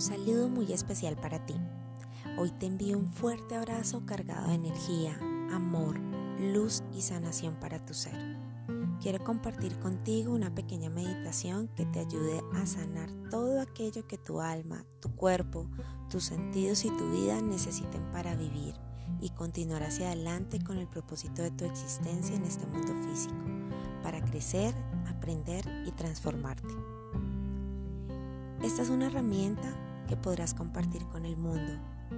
un saludo muy especial para ti. Hoy te envío un fuerte abrazo cargado de energía, amor, luz y sanación para tu ser. Quiero compartir contigo una pequeña meditación que te ayude a sanar todo aquello que tu alma, tu cuerpo, tus sentidos y tu vida necesiten para vivir y continuar hacia adelante con el propósito de tu existencia en este mundo físico, para crecer, aprender y transformarte. Esta es una herramienta que podrás compartir con el mundo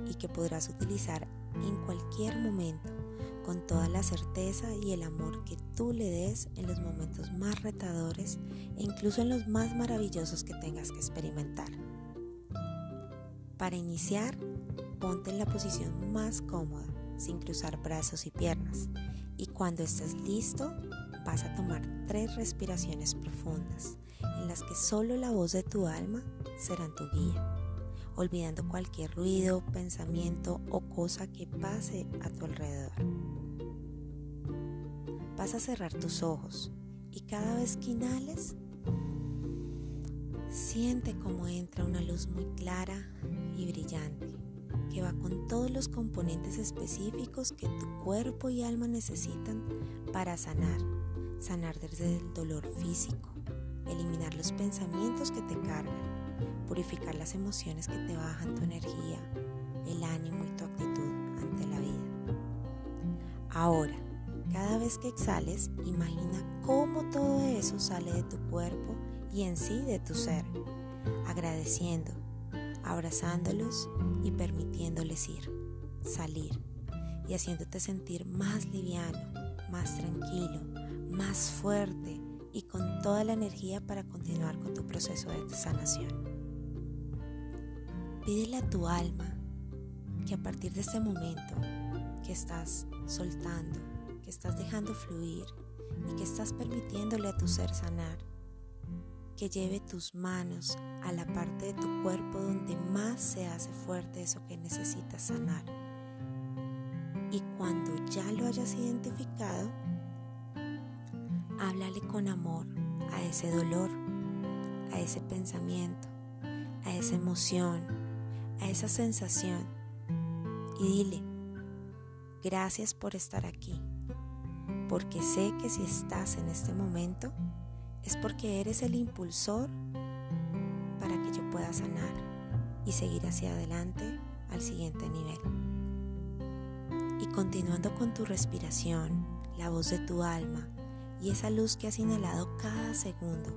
y que podrás utilizar en cualquier momento con toda la certeza y el amor que tú le des en los momentos más retadores e incluso en los más maravillosos que tengas que experimentar. Para iniciar, ponte en la posición más cómoda, sin cruzar brazos y piernas, y cuando estés listo, vas a tomar tres respiraciones profundas en las que solo la voz de tu alma será tu guía, olvidando cualquier ruido, pensamiento o cosa que pase a tu alrededor. Vas a cerrar tus ojos y cada vez que inhales, siente como entra una luz muy clara y brillante que va con todos los componentes específicos que tu cuerpo y alma necesitan para sanar, sanar desde el dolor físico, eliminar los pensamientos que te cargan, purificar las emociones que te bajan tu energía, el ánimo y tu actitud ante la vida. Ahora, cada vez que exhales, imagina cómo todo eso sale de tu cuerpo y en sí de tu ser, agradeciendo, abrazándolos y permitiéndoles ir, salir y haciéndote sentir más liviano, más tranquilo, más fuerte y con toda la energía para continuar con tu proceso de sanación. Pídele a tu alma que a partir de este momento que estás soltando, que estás dejando fluir y que estás permitiéndole a tu ser sanar, que lleve tus manos a la parte de tu cuerpo donde más se hace fuerte eso que necesitas sanar. Y cuando ya lo hayas identificado, háblale con amor a ese dolor, a ese pensamiento, a esa emoción, a esa sensación y dile, gracias por estar aquí, porque sé que si estás en este momento es porque eres el impulsor para que yo pueda sanar y seguir hacia adelante al siguiente nivel. Y continuando con tu respiración, la voz de tu alma y esa luz que has inhalado cada segundo,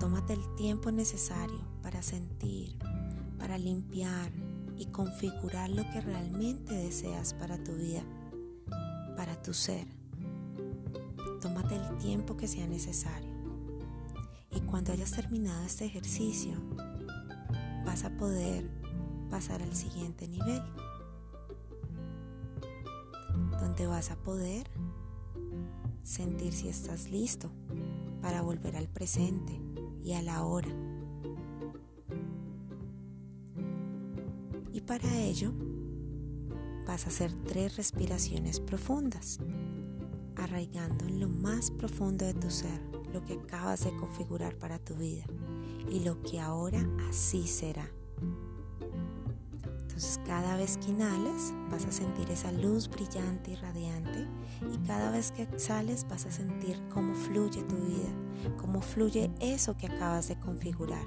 tómate el tiempo necesario para sentir, para limpiar y configurar lo que realmente deseas para tu vida, para tu ser. Tómate el tiempo que sea necesario. Y cuando hayas terminado este ejercicio, vas a poder pasar al siguiente nivel, donde vas a poder sentir si estás listo para volver al presente y a la hora. Para ello vas a hacer tres respiraciones profundas, arraigando en lo más profundo de tu ser lo que acabas de configurar para tu vida y lo que ahora así será. Entonces cada vez que inhales vas a sentir esa luz brillante y radiante y cada vez que exhales vas a sentir cómo fluye tu vida, cómo fluye eso que acabas de configurar.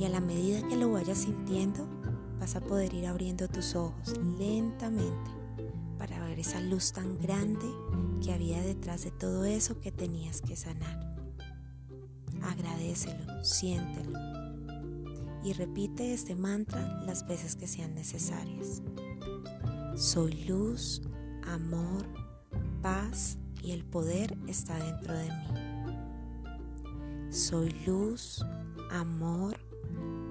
Y a la medida que lo vayas sintiendo, vas a poder ir abriendo tus ojos lentamente para ver esa luz tan grande que había detrás de todo eso que tenías que sanar. Agradecelo, siéntelo y repite este mantra las veces que sean necesarias. Soy luz, amor, paz y el poder está dentro de mí. Soy luz, amor,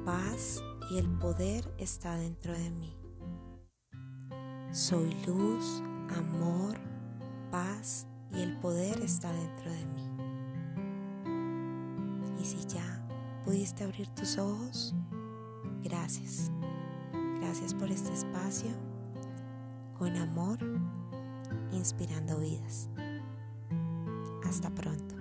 paz y el poder está dentro de mí. Soy luz, amor, paz y el poder está dentro de mí. Y si ya pudiste abrir tus ojos, gracias. Gracias por este espacio. Con amor, inspirando vidas. Hasta pronto.